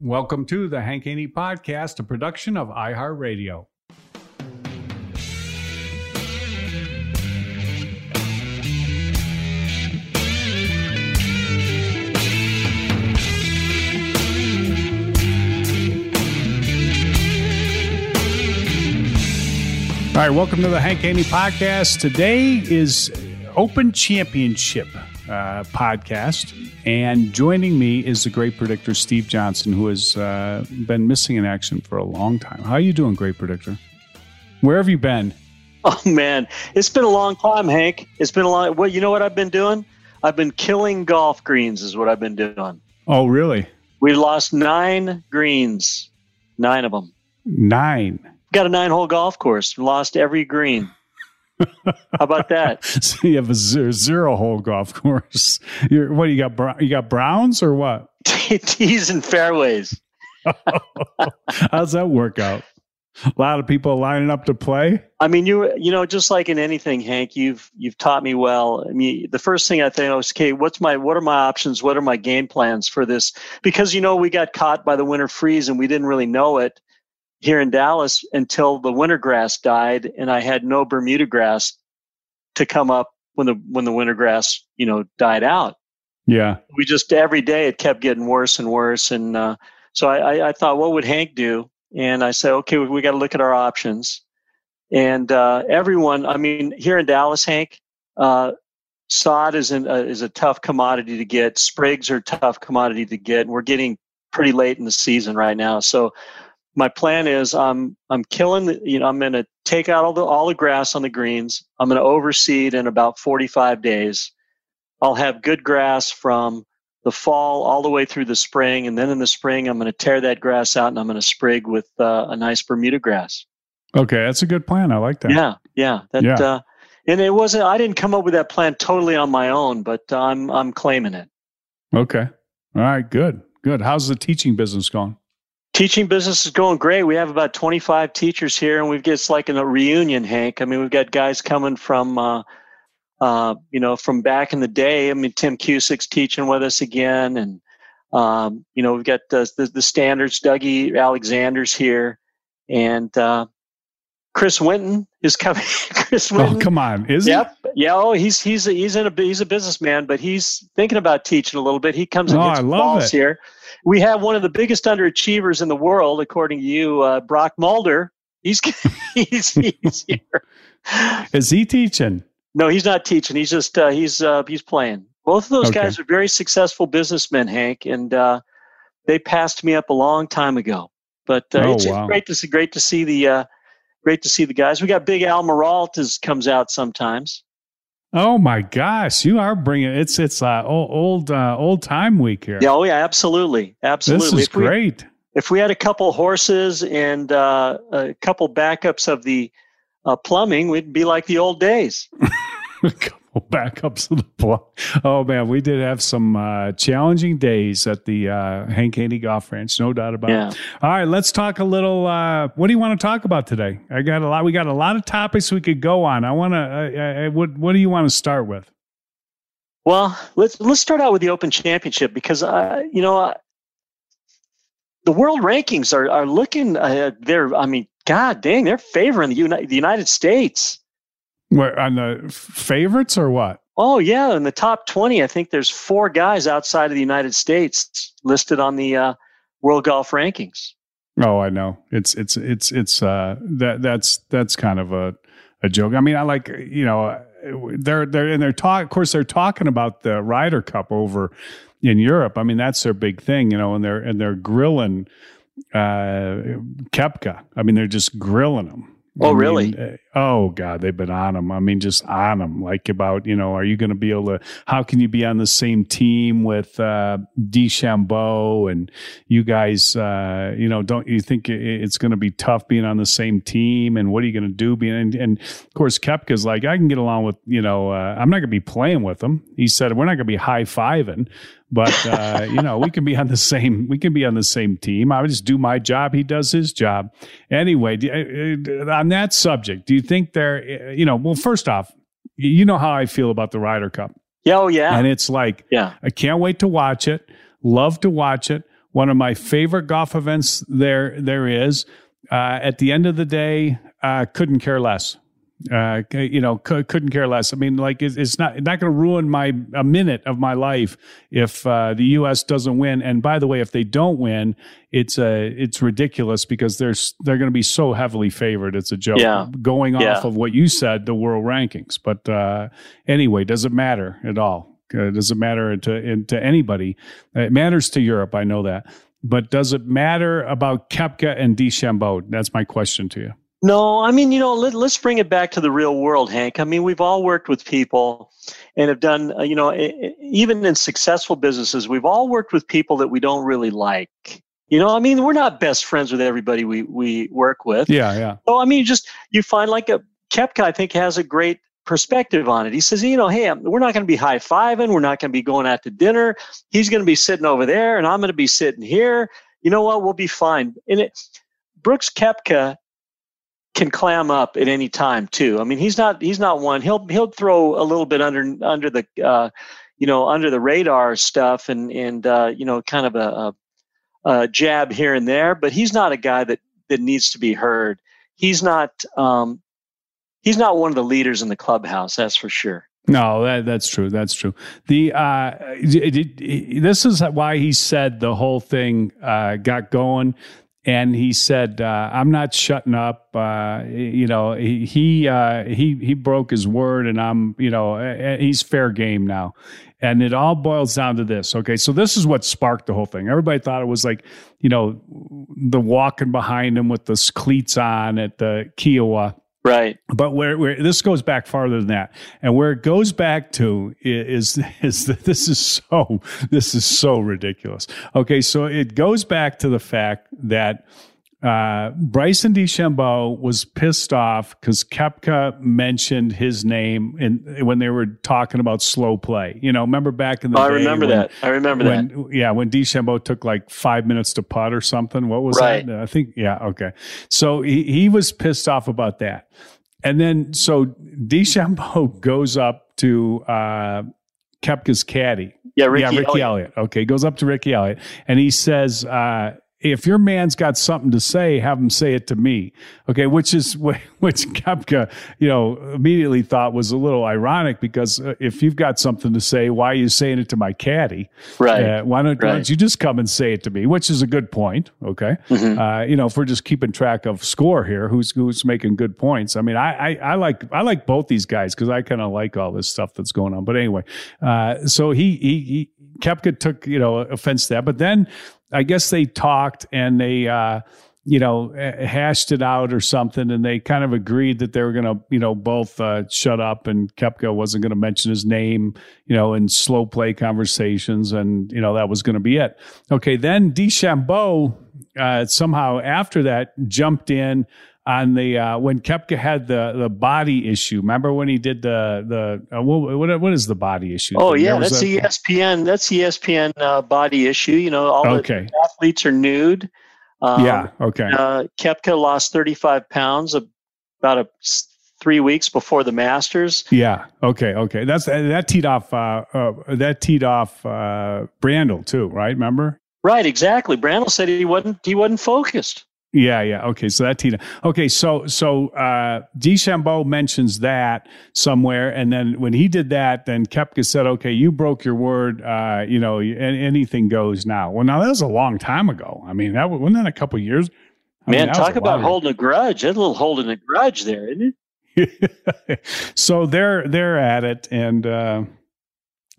Welcome to the Hank Haney Podcast, a production of iHeartRadio. All right, welcome to the Hank Haney Podcast. Today is Open Championship uh, podcast. And joining me is the great predictor, Steve Johnson, who has uh, been missing in action for a long time. How are you doing, great predictor? Where have you been? Oh, man. It's been a long time, Hank. It's been a long Well, you know what I've been doing? I've been killing golf greens, is what I've been doing. Oh, really? We lost nine greens, nine of them. Nine. Got a nine hole golf course, lost every green. How about that? so you have a zero, zero hole golf course. You're, what you got? You got browns or what? Tees and fairways. How's that work out? A lot of people lining up to play. I mean, you you know, just like in anything, Hank, you've you've taught me well. I mean, the first thing I think was, okay, what's my what are my options? What are my game plans for this? Because you know, we got caught by the winter freeze and we didn't really know it here in Dallas until the winter grass died, and I had no Bermuda grass to come up when the when the winter grass you know died out. Yeah, we just every day it kept getting worse and worse, and uh, so I, I, thought, what would Hank do? And I said, okay, we, we got to look at our options. And uh, everyone, I mean, here in Dallas, Hank, uh, sod is an, uh, is a tough commodity to get. Sprigs are a tough commodity to get. And We're getting pretty late in the season right now, so my plan is I'm I'm killing the, you know I'm going to take out all the all the grass on the greens. I'm going to overseed in about 45 days. I'll have good grass from the fall all the way through the spring, and then in the spring I'm going to tear that grass out and I'm going to sprig with uh, a nice Bermuda grass. Okay, that's a good plan. I like that. Yeah, yeah, that. Yeah. Uh, and it wasn't. I didn't come up with that plan totally on my own, but I'm I'm claiming it. Okay. All right. Good. Good. How's the teaching business going? Teaching business is going great. We have about 25 teachers here, and we've just like in a reunion, Hank. I mean, we've got guys coming from, uh, uh, you know, from back in the day. I mean, Tim Cusick's teaching with us again, and um, you know, we've got the, the, the standards. Dougie Alexander's here, and uh, Chris Winton is coming. Chris oh, Winton. Oh, come on, is yep. he? Yeah. Oh, he's he's a, he's in a he's a businessman, but he's thinking about teaching a little bit. He comes and oh, balls it. here we have one of the biggest underachievers in the world, according to you, uh, Brock Mulder. He's he's, he's here. Is he teaching? No, he's not teaching. He's just uh, he's uh, he's playing. Both of those okay. guys are very successful businessmen, Hank, and uh, they passed me up a long time ago. But uh, oh, it's, wow. it's, great to see great to see the uh, great to see the guys. We got Big Al Miralt as comes out sometimes. Oh my gosh, you are bringing it's it's uh, old uh, old time week here. Yeah, oh yeah, absolutely, absolutely. This is if great. If we had a couple horses and uh, a couple backups of the uh, plumbing, we'd be like the old days. backups of the block. Oh man, we did have some uh, challenging days at the uh, Hank Haney Golf Ranch, no doubt about Yeah. it. All right, let's talk a little. Uh, what do you want to talk about today? I got a lot. We got a lot of topics we could go on. I want to. Uh, uh, what What do you want to start with? Well, let's let's start out with the Open Championship because uh, you know uh, the world rankings are are looking. Uh, they're I mean, God dang, they're favoring the Uni- the United States. Where on the favorites or what? Oh yeah, in the top twenty, I think there's four guys outside of the United States listed on the uh, World Golf Rankings. Oh, I know. It's it's it's it's uh that that's that's kind of a a joke. I mean, I like you know they're they're and they're talk. Of course, they're talking about the Ryder Cup over in Europe. I mean, that's their big thing, you know, and they're and they're grilling uh Koepka. I mean, they're just grilling him. Oh, I mean, really? uh, oh God, they've been on him. I mean, just on him. Like about you know, are you going to be able to? How can you be on the same team with uh, DeChambeau and you guys? Uh, you know, don't you think it's going to be tough being on the same team? And what are you going to do? Being and, and of course, Koepka's like, I can get along with you know, uh, I'm not going to be playing with him. He said we're not going to be high fiving. But uh, you know, we can be on the same. We can be on the same team. I would just do my job. He does his job. Anyway, uh, uh, on that subject, do you think there? uh, You know, well, first off, you know how I feel about the Ryder Cup, Yeah, oh yeah, and it's like yeah. I can't wait to watch it. Love to watch it. One of my favorite golf events there there is. Uh, at the end of the day, uh, couldn't care less. Uh, you know, c- couldn't care less. I mean, like it's, it's not not going to ruin my a minute of my life if uh, the U.S. doesn't win. And by the way, if they don't win, it's uh, it's ridiculous because they're they're going to be so heavily favored. It's a joke. Yeah. Going Yeah. off of what you said, the world rankings. But uh, anyway, does it matter at all? Uh, does it matter to to anybody? It matters to Europe. I know that. But does it matter about Koepka and DeChambeau? That's my question to you. No, I mean, you know, let, let's bring it back to the real world, Hank. I mean, we've all worked with people and have done, uh, you know, even in successful businesses, we've all worked with people that we don't really like. You know, I mean, we're not best friends with everybody we, we work with. Yeah, yeah. So, I mean, you just, you find like a Koepka, I think, has a great perspective on it. He says, you know, hey, we're not going to be high fiving. We're not going to be going out to dinner. He's going to be sitting over there and I'm going to be sitting here. You know what? We'll be fine. And it, Brooks Koepka can clam up at any time too. I mean, he's not he's not one. He'll he'll throw a little bit under under the uh, you know under the radar stuff and and uh, you know kind of a, a, a jab here and there. But he's not a guy that that needs to be heard. He's not um, he's not one of the leaders in the clubhouse. That's for sure. No, that, that's true. That's true. The uh, it- it- this is why he said the whole thing uh, got going, and he said, uh, "I'm not shutting up." Uh, you know, he he, uh, he he broke his word, and I'm you know he's fair game now. And it all boils down to this. Okay, so this is what sparked the whole thing. Everybody thought it was like, you know, the walking behind him with the cleats on at the Kiawah Right. but where, where this goes back farther than that and where it goes back to is is that this is so this is so ridiculous okay so it goes back to the fact that uh, Bryson DeChambeau was pissed off because Koepka mentioned his name in, when they were talking about slow play. You know, remember back in the I day remember when- that. I remember that. when, Yeah, when DeChambeau took like five minutes to putt or something. What was Right. that? I think, yeah, okay. So he, he was pissed off about that. And then, so DeChambeau goes up to uh, Koepka's caddy. Yeah, Ricky yeah, Ricky Elliott. Elliott. Okay, goes up to Ricky Elliott and he says, uh, if your man's got something to say, have him say it to me. Okay, which is which Koepka, you know, immediately thought was a little ironic because uh, if you've got something to say, why are you saying it to my caddy? Right. Uh, why don't, why don't you just come and say it to me? Which is a good point. Okay. Mm-hmm. Uh, you know, if we're just keeping track of score here, who's who's making good points. I mean, I I, I like I like both these guys because I kind of like all this stuff that's going on. But anyway, uh, so he he, he Koepka took you know offense to that, but then I guess they talked and they. Uh, you know, hashed it out or something, and they kind of agreed that they were going to, you know, both uh, shut up, and Koepka wasn't going to mention his name, you know, in slow play conversations, and you know that was going to be it. Okay, then DeChambeau uh, somehow after that jumped in on the uh, when Koepka had the the body issue. Remember when he did the the uh, what, what what is the body issue? Oh yeah, that's a, ESPN. That's ESPN uh, body issue. You know, all okay. the athletes are nude. Um, yeah. Okay. Uh, Koepka lost 35 pounds about a three weeks before the Masters. Yeah. Okay. Okay. That's that teed off. Uh, uh, that teed off uh, Brandel too, right? Remember? Right. Exactly. Brandel said he wasn't. He wasn't focused. Yeah, yeah. Okay, so that Tina. Okay, so so uh DeChambeau mentions that somewhere, and then when he did that, then Koepka said, "Okay, you broke your word. Uh, you know, anything goes now." Well, now that was a long time ago. I mean, that wasn't that a couple years. I Man, mean, talk about holding a grudge. There's a little holding a grudge there, isn't it? so they're they're at it, and uh,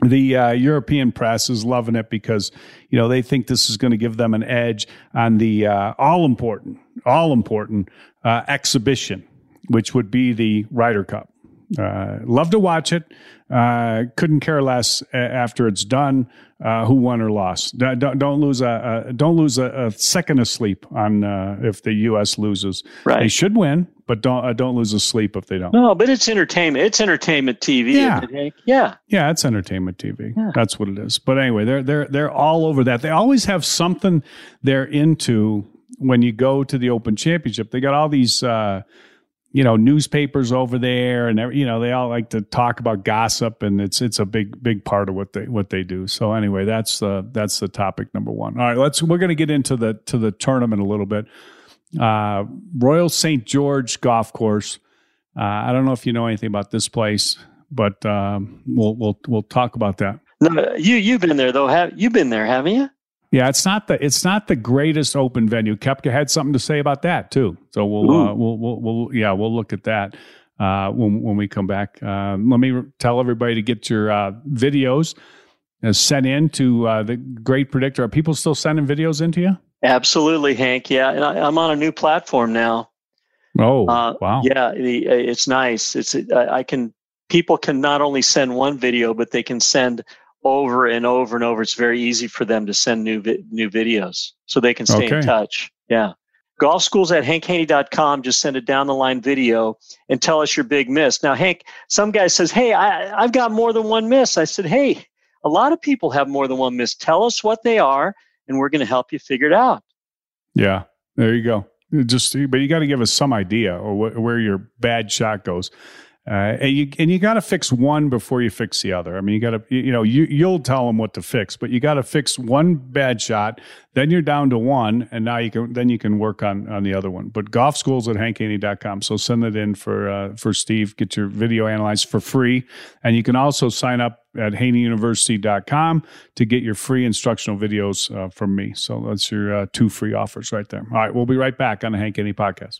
the uh, European press is loving it because you know they think this is going to give them an edge on the uh, all important, all important uh, exhibition, which would be the Ryder Cup. Uh, love to watch it. Uh, couldn't care less after it's done. Uh, who won or lost? Don't, don't lose a, a, don't lose a, a, second of sleep on if the U.S. loses. Right. They should win, but don't uh, don't lose a sleep if they don't. No, but it's entertainment. It's entertainment TV. Yeah, yeah, yeah. It's entertainment TV. Yeah. That's what it is. But anyway, they're they're they're all over that. They always have something they're into when you go to the Open Championship. They got all these. Uh, you know newspapers over there and you know they all like to talk about gossip and it's it's a big big part of what they what they do so anyway that's the that's the topic number one all right let's we're going to get into the to the tournament a little bit uh, Royal St. George Golf Course. Uh, I don't know if you know anything about this place, but um, we'll we'll we'll talk about that. No, you you've been there though. Have you've been there? Haven't you? Yeah, it's not the it's not the greatest open venue. Koepka had something to say about that too. So we'll uh, we'll, we'll we'll yeah we'll look at that uh, when when we come back. Uh, let me tell everybody to get your uh, videos uh, sent in to uh, the Great Predictor. Are people still sending videos into you? Absolutely, Hank. Yeah, and I, am on a new platform now. Oh, uh, wow! Yeah, the, uh, it's nice. It's I can people can not only send one video, but they can send over and over and over. It's very easy for them to send new vi- new videos, so they can stay okay. in touch. Yeah. Golf schools at hankhaney.com. Just send a down the line video and tell us your big miss. Now, Hank, some guy says, Hey, I, I've got more than one miss. I said, Hey, a lot of people have more than one miss. Tell us what they are and we're going to help you figure it out. Yeah, there you go. Just, but you got to give us some idea or wh- where your bad shot goes. Uh, and you and you got to fix one before you fix the other. I mean, you got to you know you you'll tell them what to fix, but you got to fix one bad shot. Then you're down to one, and now you can then you can work on on the other one. But golf schools at hankhaney.com. So send it in for uh, for Steve. Get your video analyzed for free, and you can also sign up at haneyuniversity.com to get your free instructional videos uh, from me. So that's your uh, two free offers right there. All right, we'll be right back on the Hank Haney podcast.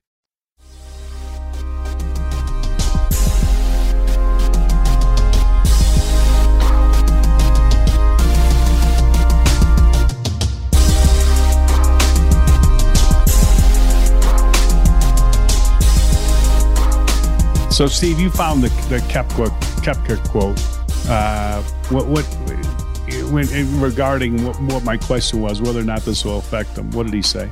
So, Steve, you found the the Koepka, Koepka quote. Uh, what what when, regarding what, what, my question was, whether or not this will affect them? What did he say?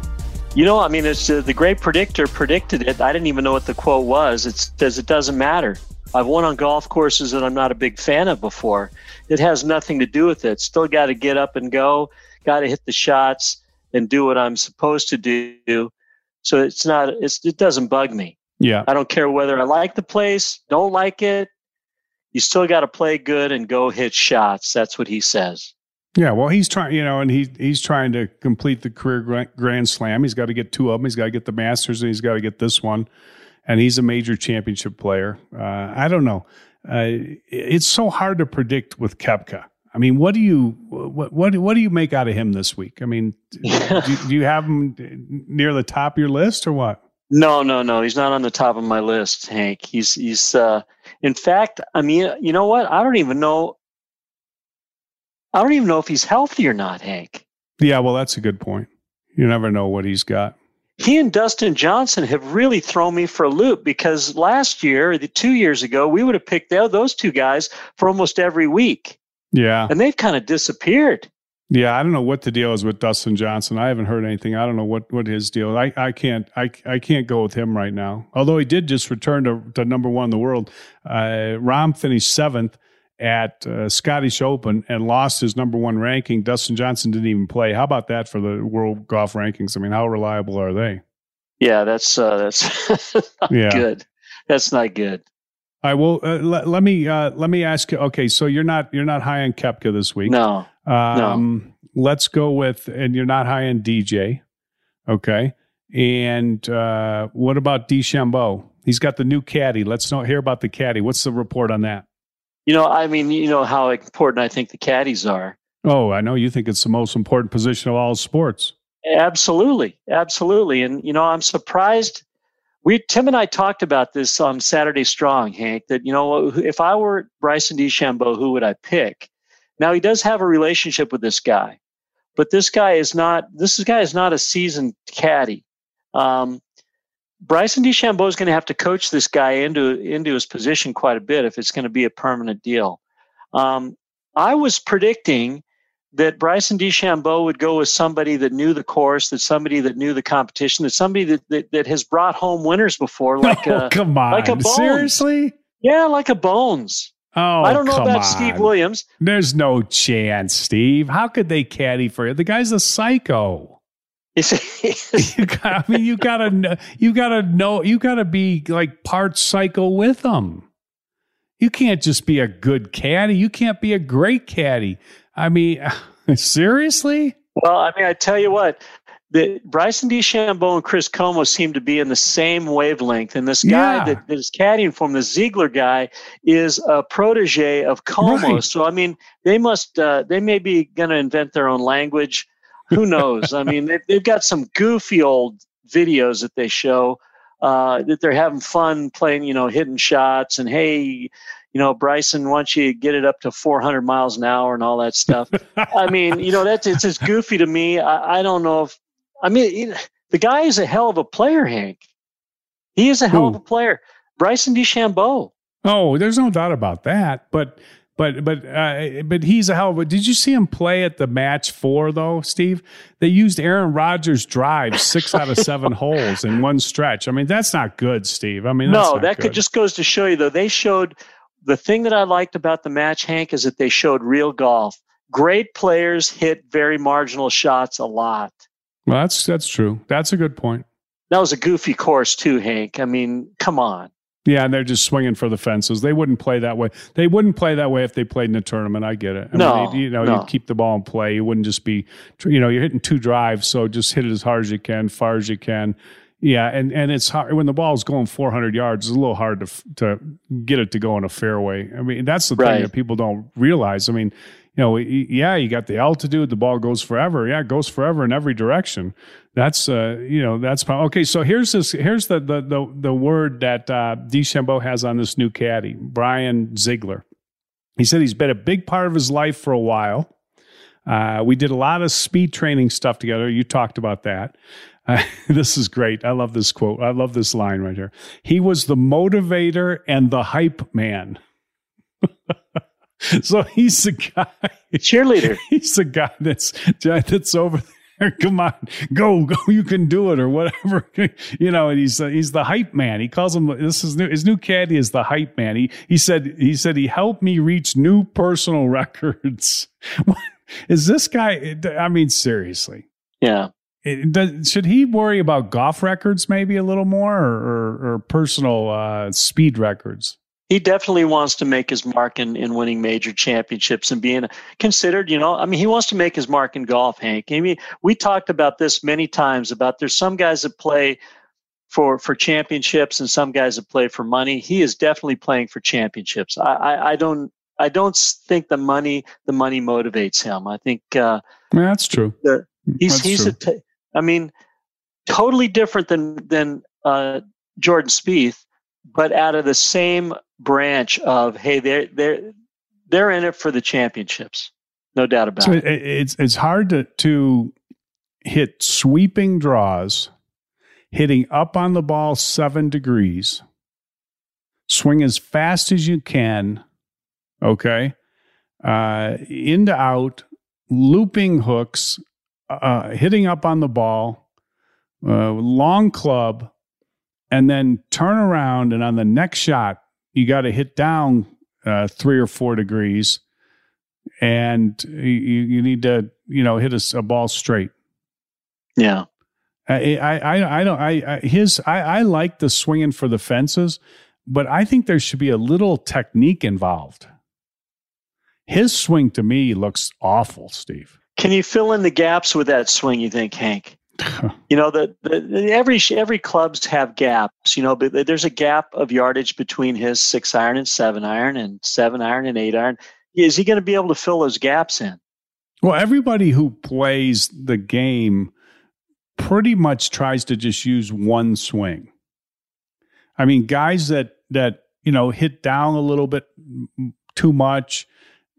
You know, I mean, it's uh, the great predictor predicted it. I didn't even know what the quote was. It says it doesn't matter. I've won on golf courses that I'm not a big fan of before. It has nothing to do with it. Still got to get up and go. Got to hit the shots and do what I'm supposed to do. So it's not. It's, it doesn't bug me. Yeah. I don't care whether I like the place, don't like it. You still got to play good and go hit shots. That's what he says. Yeah, well, he's trying, you know, and he he's trying to complete the career grand slam. He's got to get two of them. He's got to get the Masters, and he's got to get this one. And he's a major championship player. Uh, I don't know. Uh, it's so hard to predict with Koepka. I mean, what do you what what what do you make out of him this week? I mean, do, do you have him near the top of your list or what? No, no, no. He's not on the top of my list, Hank. He's he's uh in fact, I mean, you know what? I don't even know I don't even know if he's healthy or not, Hank. Yeah, well, that's a good point. You never know what he's got. He and Dustin Johnson have really thrown me for a loop because last year, the 2 years ago, we would have picked those two guys for almost every week. Yeah. And they've kind of disappeared. Yeah, I don't know what the deal is with Dustin Johnson. I haven't heard anything. I don't know what, what his deal. I, I can't I I can't go with him right now. Although he did just return to, to number one in the world. Uh, Rahm finished seventh at uh, Scottish Open and lost his number one ranking. Dustin Johnson didn't even play. How about that for the world golf rankings? I mean, how reliable are they? Yeah, that's uh, that's yeah. good. That's not good. I will. Uh, let, let, me uh, let me ask you. Okay, so you're not you're not high on Koepka this week. No. Um, no. Let's go with, and you're not high on DJ. Okay. And uh, what about DeChambeau? He's got the new caddy. Let's know, hear about the caddy. What's the report on that? You know, I mean, you know how important I think the caddies are. Oh, I know you think it's the most important position of all sports. Absolutely, absolutely. And you know, I'm surprised. We Tim and I talked about this on Saturday Strong, Hank. That you know, if I were Bryson DeChambeau, who would I pick? Now he does have a relationship with this guy, but this guy is not. This guy is not a seasoned caddy. Um, Bryson DeChambeau is going to have to coach this guy into into his position quite a bit if it's going to be a permanent deal. Um, I was predicting that Bryson DeChambeau would go with somebody that knew the course, that somebody that knew the competition, that somebody that that, that has brought home winners before, oh, like oh, a, come on, like a Bones. seriously, yeah, like a Bones. Oh, I don't know about on. Steve Williams. There's no chance, Steve. How could they caddy for you? The guy's a psycho. you got, I mean, you gotta know. You gotta know. You gotta be like part psycho with them. You can't just be a good caddy. You can't be a great caddy. I mean, seriously. Well, I mean, I tell you what the Bryson DeChambeau and Chris Como seem to be in the same wavelength, and this guy yeah. that, is caddying for him, the Ziegler guy, is a protege of Como. Right. So I mean, they must uh, they may be going to invent their own language. Who knows? I mean, they've, they've got some goofy old videos that they show uh, that they're having fun playing, you know, hitting shots, and hey, you know, Bryson wants you to get it up to 400 miles an hour and all that stuff. I mean, you know, that's it's just goofy to me. I, I don't know if I mean, the guy is a hell of a player, Hank. He is a hell Who? of a player. Bryson DeChambeau. Oh, there's no doubt about that. But But but uh, but he's a hell of a. Did you see him play at the match four though, Steve? They used Aaron Rodgers' drive six out of seven holes in one stretch. I mean, that's not good, Steve. I mean, no, that good. could just goes to show you though. They showed the thing that I liked about the match, Hank, is that they showed real golf. Great players hit very marginal shots a lot. Well, that's that's true. That's a good point. That was a goofy course too, Hank. I mean, come on. Yeah, and they're just swinging for the fences. They wouldn't play that way. They wouldn't play that way if they played in a tournament. I get it. I no, mean, you know, no. you keep the ball in play. You wouldn't just be, you know, you're hitting two drives, so just hit it as hard as you can, far as you can. Yeah, and and it's hard when the ball's going 400 yards. It's a little hard to to get it to go in a fairway. I mean, that's the right. thing that people don't realize. I mean, you know, yeah, you got the altitude, the ball goes forever. Yeah, it goes forever in every direction. That's uh, you know, that's okay. So here's this. Here's the the the, the word that uh, DeChambeau has on this new caddy, Brian Ziegler. He said he's been a big part of his life for a while. Uh, we did a lot of speed training stuff together. You talked about that. This is great. I love this quote. I love this line right here. He was the motivator and the hype man. so he's the guy cheerleader. He's the guy that's that's over there. Come on, go, go! You can do it, or whatever. You know, and he's uh, he's the hype man. He calls him. This is new. His new caddy is the hype man. He he said he said he helped me reach new personal records. is this guy? I mean, seriously. Yeah. It, does, should he worry about golf records maybe a little more, or, or, or personal uh, speed records? he definitely wants to make his mark in, in winning major championships and being considered, you know, I mean, he wants to make his mark in golf, Hank. I mean, we talked about this many times about there's some guys that play for, for championships and some guys that play for money. He is definitely playing for championships. I, I, I don't, I don't think the money, the money motivates him. I think, uh, yeah, that's true. The, he's, that's he's, true. A t- I mean, totally different than, than, uh, Jordan Spieth, but out of the same branch of hey they're they're they're in it for the championships no doubt about so it. it's it's hard to to hit sweeping draws hitting up on the ball 7 degrees swing as fast as you can okay uh into out looping hooks uh hitting up on the ball uh long club and then turn around and on the next shot you got to hit down uh, three or four degrees, and you, you need to you know hit a, a ball straight. Yeah, I I I don't I, I his I I like the swinging for the fences, but I think there should be a little technique involved. His swing to me looks awful, Steve. Can you fill in the gaps with that swing? You think, Hank? you know the, the, every every clubs have gaps you know but there's a gap of yardage between his six iron and seven iron and seven iron and eight iron is he going to be able to fill those gaps in well everybody who plays the game pretty much tries to just use one swing i mean guys that that you know hit down a little bit too much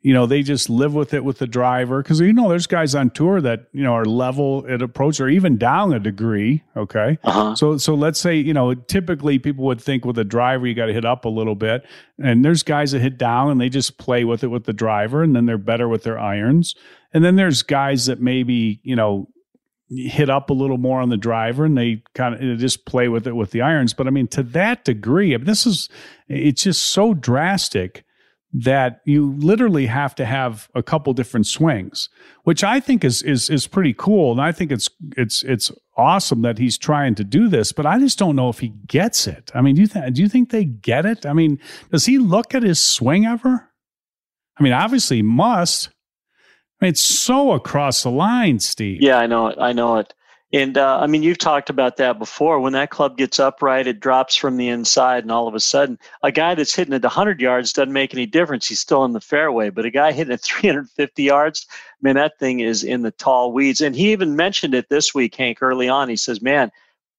you know they just live with it with the driver. Because you know there's guys on tour that you know are level at approach or even down a degree okay? Uh-huh. so so let's say you know typically people would think with a driver you got to hit up a little bit. And there's guys that hit down and they just play with it with the driver and then they're better with their irons. And then there's guys that maybe you know hit up a little more on the driver and they kind of just play with it with the irons. But i mean to that degree I mean, this is it's just so drastic that you literally have to have a couple different swings, which I think is is is pretty cool, and I think it's it's it's awesome that he's trying to do this. But I just don't know if he gets it. I mean, do you th- do you think they get it? I mean, does he look at his swing ever? I mean, obviously he must. I mean, it's so across the line, Steve. Yeah, I know it. I know it. And uh, I mean, you've talked about that before. When that club gets upright, it drops from the inside, and all of a sudden, a guy that's hitting it 100 yards doesn't make any difference. He's still in the fairway. But a guy hitting it 350 yards, man, that thing is in the tall weeds. And he even mentioned it this week, Hank, early on. He says, "Man,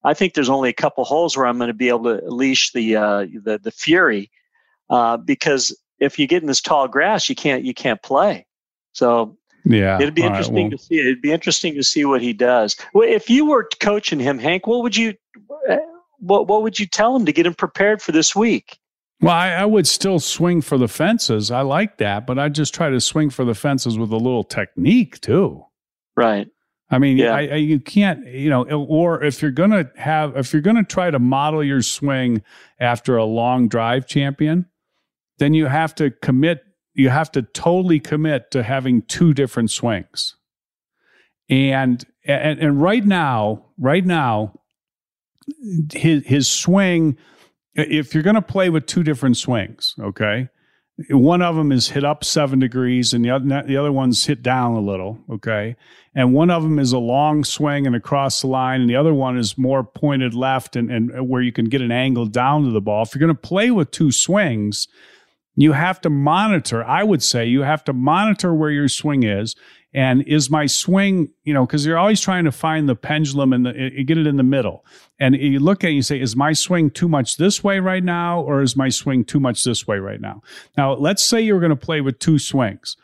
I think there's only a couple holes where I'm going to be able to leash the uh, the the fury, uh, because if you get in this tall grass, you can't you can't play." So yeah, it'd be interesting right, well, to see. It'd be interesting to see what he does. Well, if you were coaching him, Hank, what would you uh, what what would you tell him to get him prepared for this week? Well, I, I, would still swing for the fences. I like that, but I just try to swing for the fences with a little technique too. Right. I mean, yeah. I, I, you can't, you know, or if you're going to have, if you're going to try to model your swing after a long drive champion, then you have to commit, you have to totally commit to having two different swings. And, and, and right now, right now, his, his swing, if you're going to play with two different swings, okay, one of them is hit up seven degrees and the other, the other one's hit down a little. Okay. And one of them is a long swing and across the line, and the other one is more pointed left and, and where you can get an angle down to the ball. If you're going to play with two swings, you have to monitor. I would say you have to monitor where your swing is. And is my swing, you know, because you're always trying to find the pendulum and eh, eh, get it in the middle. And you look at it and you say, is my swing too much this way right now, or is my swing too much this way right now? Now, let's say you're going to play with two swings.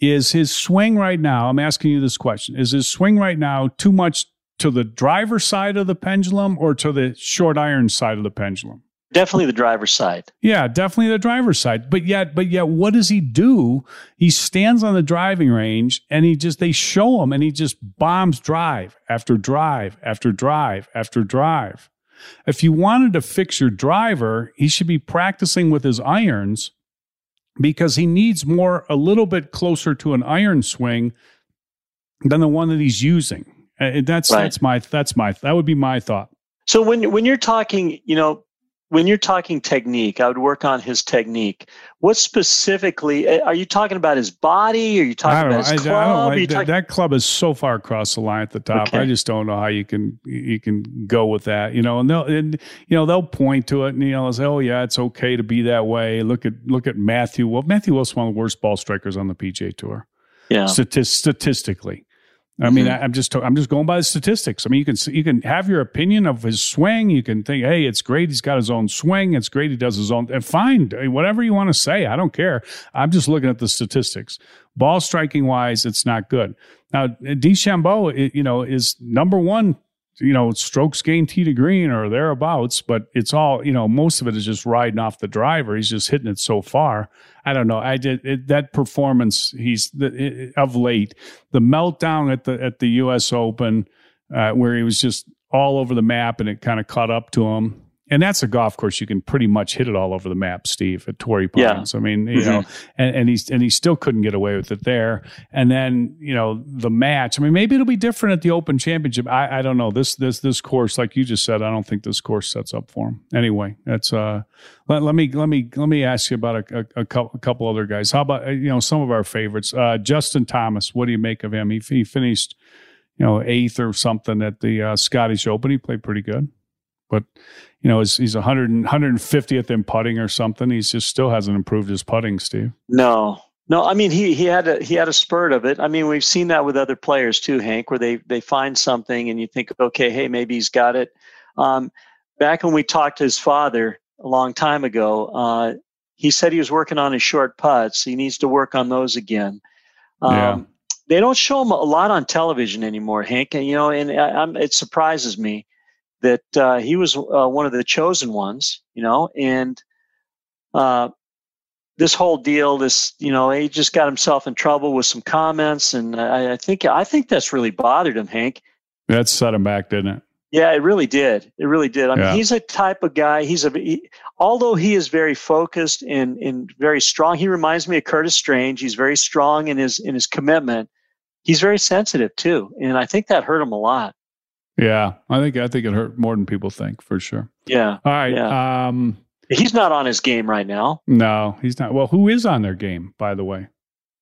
Is his swing right now, I'm asking you this question, is his swing right now too much to the driver side of the pendulum or to the short iron side of the pendulum? Definitely the driver's side. Yeah, definitely the driver's side. But yet, but yet, what does he do? He stands on the driving range and he just they show him and he just bombs drive after drive after drive after drive. If you wanted to fix your driver, he should be practicing with his irons because he needs more a little bit closer to an iron swing than the one that he's using. Uh, that's right. that's my that's my that would be my thought. So when when you're talking, you know, when you're talking technique, I would work on his technique. What specifically eh, are you talking about? His body? Are you talking about his club? I, I talking- that club is so far across the line at the top. Okay. I just don't know how you can you can go with that. You know, and they'll and, you know they'll point to it and you know say, oh yeah, it's okay to be that way. Look at look at Matthew. Well, Matthew Wilson, one of the worst ball strikers on the PGA Tour. Yeah, Statist- statistically. I mean, mm-hmm. I, am just I'm just going by the statistics. I mean, you can you can have your opinion of his swing. You can think, hey, it's great. He's got his own swing. It's great. He does his own. And fine, whatever you want to say, I don't care. I'm just looking at the statistics. Ball striking wise, it's not good. Now, DeChambeau, you know, is number one you know, strokes gained tee to green or thereabouts, but it's all, you know, most of it is just riding off the driver. He's just hitting it so far. I don't know. I did it, that performance. He's the, it, of late, the meltdown at the, at the U.S. Open, uh, where he was just all over the map and it kind of caught up to him and that's a golf course you can pretty much hit it all over the map, Steve, at Torrey Pines. Yeah. I mean, you mm-hmm. know, and, and he's and he still couldn't get away with it there. And then, you know, the match. I mean, maybe it'll be different at the Open Championship. I, I don't know. This this this course, like you just said, I don't think this course sets up for him. Anyway, that's uh let, let me let me let me ask you about a, a, a, couple, a couple other guys. How about you know some of our favorites? Uh, Justin Thomas. What do you make of him? He he finished, you know, eighth or something at the uh, Scottish Open. He played pretty good. But you know, he's, he's 100, 150th in putting or something. He's just still hasn't improved his putting, Steve. No, no. I mean, he he had a he had a spurt of it. I mean, we've seen that with other players too, Hank, where they they find something and you think, okay, hey, maybe he's got it. Um, back when we talked to his father a long time ago, uh, he said he was working on his short putts. He needs to work on those again. Um, yeah. They don't show him a lot on television anymore, Hank. And you know, and I, it surprises me that uh, he was uh, one of the chosen ones, you know, and uh, this whole deal, this, you know, he just got himself in trouble with some comments, and I, I think I think that's really bothered him, Hank. That set him back, didn't it? Yeah, it really did. It really did. I mean, yeah. he's a type of guy. He's a he, although he is very focused and and very strong. He reminds me of Curtis Strange. He's very strong in his in his commitment. He's very sensitive too, and I think that hurt him a lot. Yeah, I think I think it hurt more than people think for sure. Yeah. All right. Yeah. Um, he's not on his game right now. No, he's not. Well, who is on their game, by the way?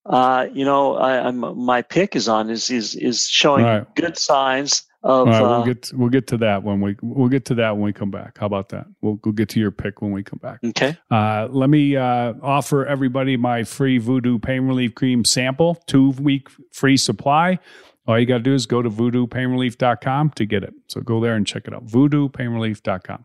Uh, you know, I, am my pick is on is is is showing right. good signs of. All right, we'll uh, get to, we'll get to that when we we'll get to that when we come back. How about that? We'll we'll get to your pick when we come back. Okay. Uh, let me uh, offer everybody my free Voodoo Pain Relief Cream sample, two week free supply. All you got to do is go to voodoopainrelief.com to get it. So go there and check it out. voodoopainrelief.com.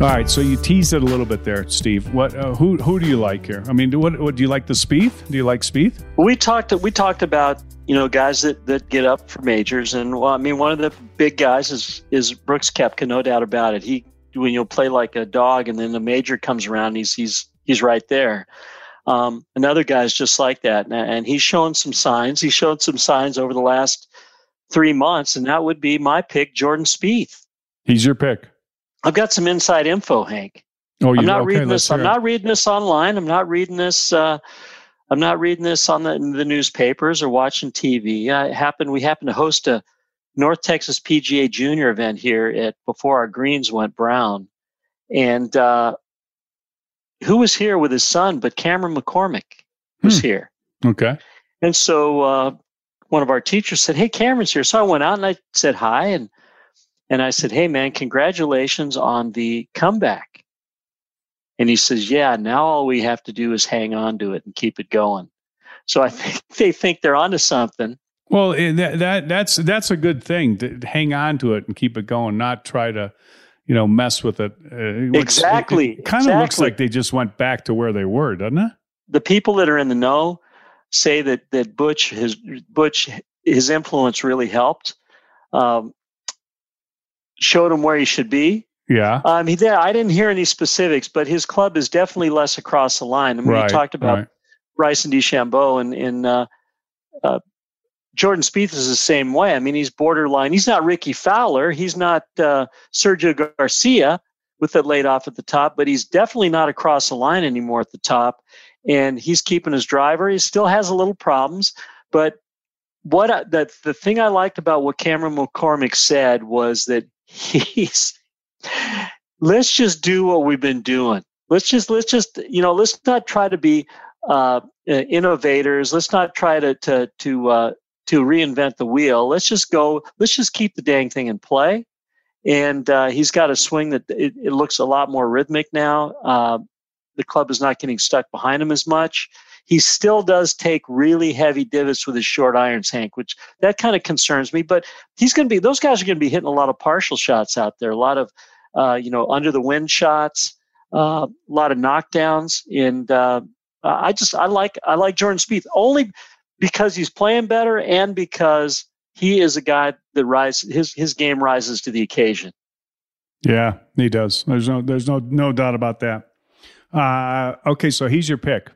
All right, so you teased it a little bit there, Steve. What? Uh, who? Who do you like here? I mean, what? what do you like the Spieth? Do you like Spieth? We talked. We talked about you know guys that, that get up for majors, and well, I mean, one of the big guys is is Brooks Koepka, no doubt about it. He when you'll play like a dog, and then the major comes around, he's he's he's right there. Um, another guy's just like that, and, and he's shown some signs. He showed some signs over the last three months, and that would be my pick, Jordan Spieth. He's your pick. I've got some inside info, Hank. Oh, you, I'm not okay, reading this. I'm not reading this online. I'm not reading this. Uh, I'm not reading this on the, the newspapers or watching TV. I happen. We happen to host a North Texas PGA Junior event here at before our greens went brown, and uh, who was here with his son? But Cameron McCormick was Hmm. here, Okay. and so uh, one of our teachers said, "Hey, Cameron's here." So I went out and I said hi, and and I said, "Hey, man, congratulations on the comeback." And he says, "Yeah, now all we have to do is hang on to it and keep it going." So I think they think they're onto something. Well, eh, that, that that's that's a good thing to hang on to it and keep it going, not try to, you know, mess with it. Uh, what's- Exactly, It, kind of looks like they just went back to where they were, doesn't it? The people that are in the know say that that Butch his Butch his influence really helped. Um, showed him where he should be. Yeah. Um, he did. I didn't hear any specifics, but his club is definitely less across the line. I mean, right. we talked about right. Bryson DeChambeau and and uh, uh, Jordan Spieth is the same way. I mean, he's borderline. He's not Rickie Fowler. He's not uh, Sergio Garcia with it laid off at the top, but he's definitely not across the line anymore at the top. And he's keeping his driver. He still has a little problems, but what I, the the thing I liked about what Cameron McCormick said was that he's let's just do what we've been doing. Let's just let's just you know let's not try to be uh, innovators. Let's not try to to to uh, to reinvent the wheel. Let's just go. Let's just keep the dang thing in play. And uh, he's got a swing that it, it looks a lot more rhythmic now. Uh, the club is not getting stuck behind him as much. He still does take really heavy divots with his short irons, Hank, which that kind of concerns me. But he's going to be; those guys are going to be hitting a lot of partial shots out there, a lot of uh, you know under the wind shots. uh, a lot of knockdowns, and uh, I just I like I like Jordan Spieth only because he's playing better and because he is a guy that rises his his game rises to the occasion. Yeah, he does. There's no there's no no doubt about that. Uh, okay, so he's your pick.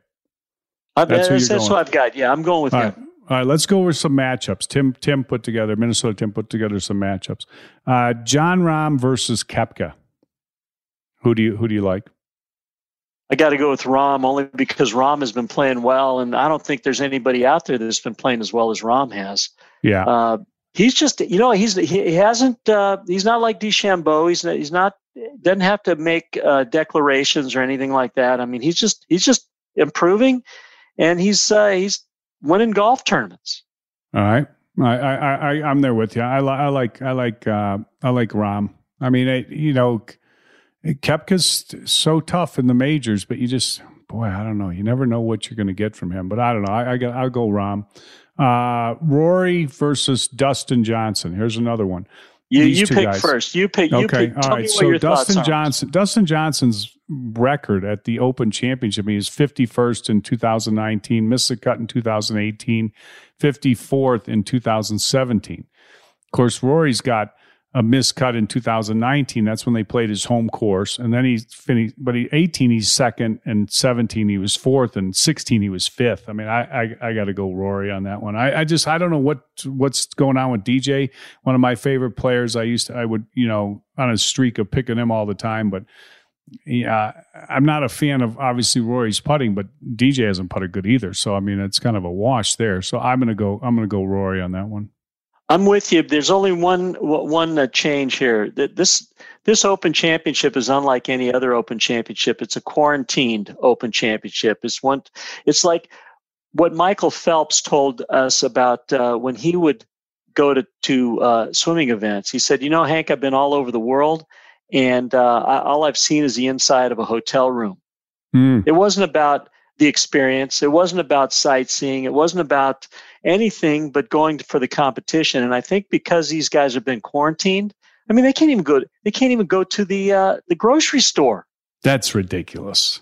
Uh, that's, that's, that's what I've got. Yeah, I'm going with All him. Right. All right, let's go over some matchups. Tim Tim put together Minnesota. Tim put together some matchups. Uh, Jon Rahm versus Koepka. Who do you who do you like? I got to go with Rahm only because Rahm has been playing well, and I don't think there's anybody out there that's been playing as well as Rahm has. Yeah, uh, he's just you know he's he hasn't uh, he's not like DeChambeau. He's not, he's not doesn't have to make uh, declarations or anything like that. I mean, he's just he's just improving, and he's uh, he's winning golf tournaments. All right, I I, I I'm there with you. I, li- I like I like uh, I like Rahm. I mean, I, you know, Koepka's so tough in the majors, but you just boy, I don't know. You never know what you're going to get from him. But I don't know. I, I I'll go Rahm. Uh, Rory versus Dustin Johnson. Here's another one. You you pick guys. first. You pick. You okay. Pick, All right. So Dustin Johnson. Dustin Johnson's record at the Open Championship. He was 51st in 2019, missed the cut in 2018, 54th in 2017. Of course, Rory's got a miscut in 2019. That's when they played his home course, and then he finished. But he 18, he's second, and 17, he was fourth, and 16, he was fifth. I mean, I I, I got to go Rory on that one. I, I just I don't know what what's going on with DJ. One of my favorite players. I used to I would you know on a streak of picking him all the time, but. Yeah, I'm not a fan of obviously Rory's putting, but DJ hasn't putted good either. So I mean, it's kind of a wash there. So I'm gonna go. I'm gonna go Rory on that one. I'm with you. There's only one one uh, change here. This this Open Championship is unlike any other Open Championship. It's a quarantined Open Championship. It's one. It's like what Michael Phelps told us about uh, when he would go to to uh, swimming events. He said, "You know, Hank, I've been all over the world, and uh, I, all I've seen is the inside of a hotel room. Mm. It wasn't about the experience. It wasn't about sightseeing. It wasn't about anything but going for the competition. And I think because these guys have been quarantined, I mean, they can't even go. They can't even go to the uh, the grocery store. That's ridiculous.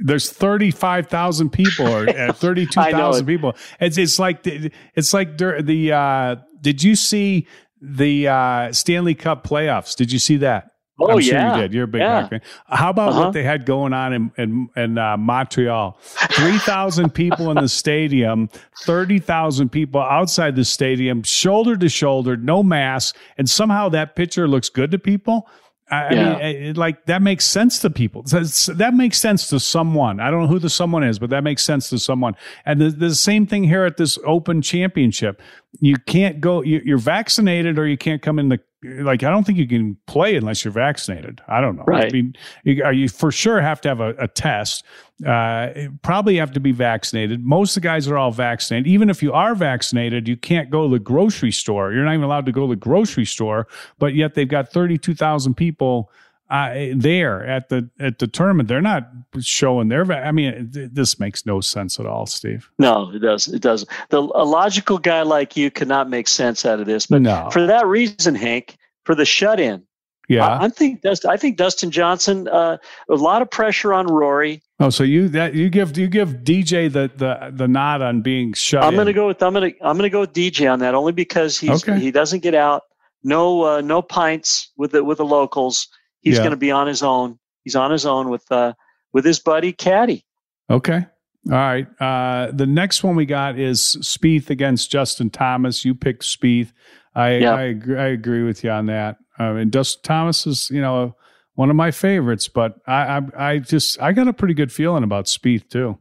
There's 35,000 people or uh, 32,000 people. It's it's like the, it's like the uh, did you see the uh, Stanley Cup playoffs? Did you see that? Oh I'm yeah, sure you did. You're a big yeah. fan. How about uh-huh. what they had going on in in, in uh, Montreal? Three thousand people in the stadium, thirty thousand people outside the stadium, shoulder to shoulder, no mask, and somehow that picture looks good to people. I, yeah. mean, it, like that makes sense to people. That makes sense to someone. I don't know who the someone is, but that makes sense to someone. And the, the same thing here at this Open Championship. You can't go. You, are vaccinated, or you can't come in the like I don't think you can play unless you're vaccinated. I don't know. Right. I mean, you, you for sure have to have a, a test. Uh, probably have to be vaccinated. Most of the guys are all vaccinated. Even if you are vaccinated, you can't go to the grocery store. You're not even allowed to go to the grocery store. But yet they've got 32,000 people uh, there at the at the tournament. They're not showing their. I mean, th- this makes no sense at all, Steve. No, it does. It doesn't. The a logical guy like you cannot make sense out of this. But no. for that reason, Hank, for the shut in. Yeah, I, I think Dustin. I think Dustin Johnson. Uh, a lot of pressure on Rory. Oh, so you that you give you give DJ the the the nod on being shut. I'm going to go with I'm going to I'm going to go with DJ on that only because he's okay. he doesn't get out. No uh, no pints with the with the locals He's yeah. going to be on his own. He's on his own with uh, with his buddy Caddy. Okay. All right. Uh, the next one we got is Spieth against Justin Thomas. You picked Spieth. I yeah. I, agree, I agree with you on that. I mean, Justin Thomas is you know one of my favorites, but I, I I, just I got a pretty good feeling about Spieth too.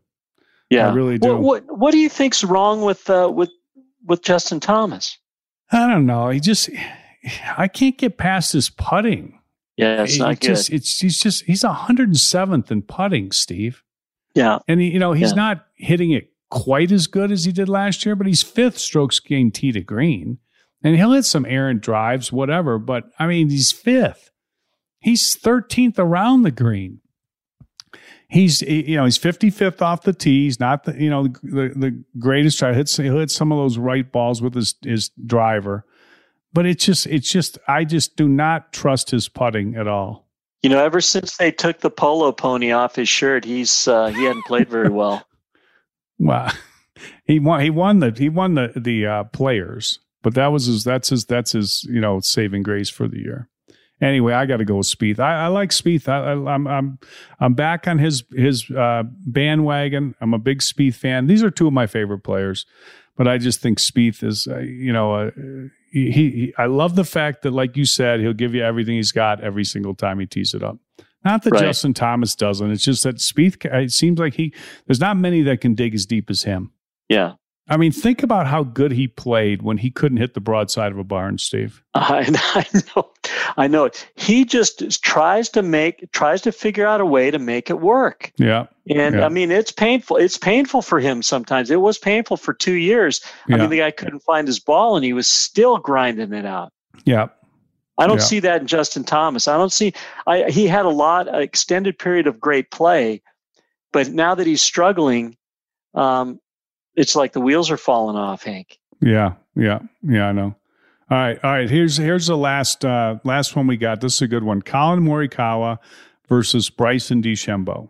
Yeah, I really do. What what, what do you think's wrong with uh, with with Justin Thomas? I don't know. He just I can't get past his putting. Yeah, it's not good. Just, it's he's just he's 107th in putting, Steve. Yeah, and he, you know he's yeah. not hitting it quite as good as he did last year, but he's fifth strokes gained tee to green, and he'll hit some errant drives, whatever. But I mean, he's fifth. He's 13th around the green. He's you know he's 55th off the tee. He's not the you know the, the greatest try. Hits he'll hit some of those right balls with his his driver but it's just it's just I just do not trust his putting at all. You know, ever since they took the polo pony off his shirt, he's uh, he hadn't played very well. Well, he won. He won the he won the the uh, players, but that was his. That's his. That's his. You know, saving grace for the year. Anyway, I got to go with Spieth. I, I like Spieth. I, am I'm, I'm I'm back on his his uh, bandwagon. I'm a big Spieth fan. These are two of my favorite players, but I just think Spieth is uh, you know uh, he, he, I love the fact that like you said he'll give you everything he's got every single time he tees it up. Not that right. Justin Thomas doesn't. It's just that Spieth. It seems like he. There's not many that can dig as deep as him. Yeah. I mean, think about how good he played when he couldn't hit the broadside of a barn, Steve. I, I know, I know. He just tries to make, tries to figure out a way to make it work. Yeah, and yeah. I mean, it's painful. It's painful for him sometimes. It was painful for two years. I yeah. mean, the guy couldn't find his ball, and he was still grinding it out. Yeah, I don't yeah. see that in Justin Thomas. I don't see. I he had a lot, an extended period of great play, but now that he's struggling, um, it's like the wheels are falling off, Hank. Yeah, yeah, yeah. I know. All right, all right. Here's here's the last uh, last one we got. This is a good one. Collin Morikawa versus Bryson DeChambeau.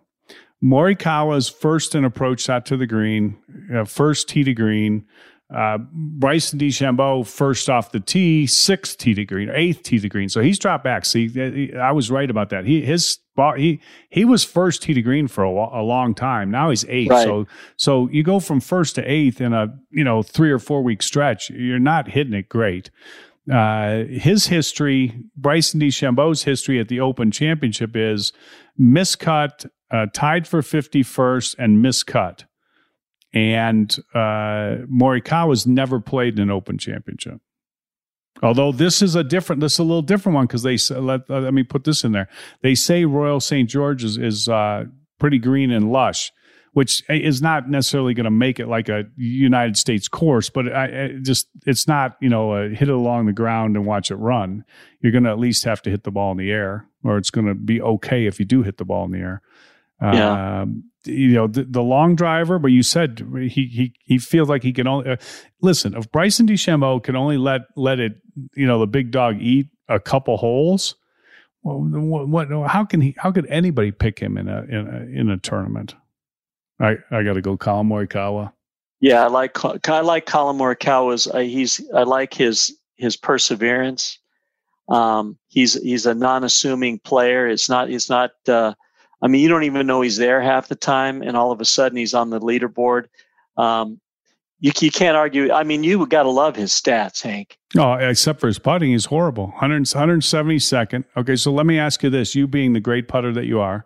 Morikawa's first in approach shot to the green, uh, first tee to green. Uh, Bryson DeChambeau first off the tee, sixth tee to green, eighth tee to green. So he's dropped back. See, I was right about that. He his he he was first tee to green for a, a long time. Now he's eighth. Right. So so you go from first to eighth in a you know three or four week stretch. You're not hitting it great. Uh, his history, Bryson DeChambeau's history at the Open Championship is miscut, uh, tied for 51st, and miscut and uh, Morikawa's never played in an Open Championship. Although this is a different, this is a little different one because they let, let me put this in there. They say Royal St. George is, is uh, pretty green and lush, which is not necessarily going to make it like a United States course, but I, just it's not you know hit it along the ground and watch it run. You're going to at least have to hit the ball in the air, or it's going to be okay if you do hit the ball in the air. Yeah. Um, you know the, the, long driver, but you said he he he feels like he can only uh, listen. If Bryson DeChambeau can only let let it, you know, the big dog eat a couple holes. Well, what, what how can he? How could anybody pick him in a in a, in a tournament? I I got to go Collin Morikawa. Yeah, I like I like Collin Morikawa's. Uh, he's I like his his perseverance. Um, he's he's a non-assuming player. It's not it's not. Uh, I mean, you don't even know he's there half the time, and all of a sudden he's on the leaderboard. Um, you, you can't argue. I mean, you got to love his stats, Hank. Oh, except for his putting, he's horrible. 100, 172nd. Okay, so let me ask you this: You being the great putter that you are,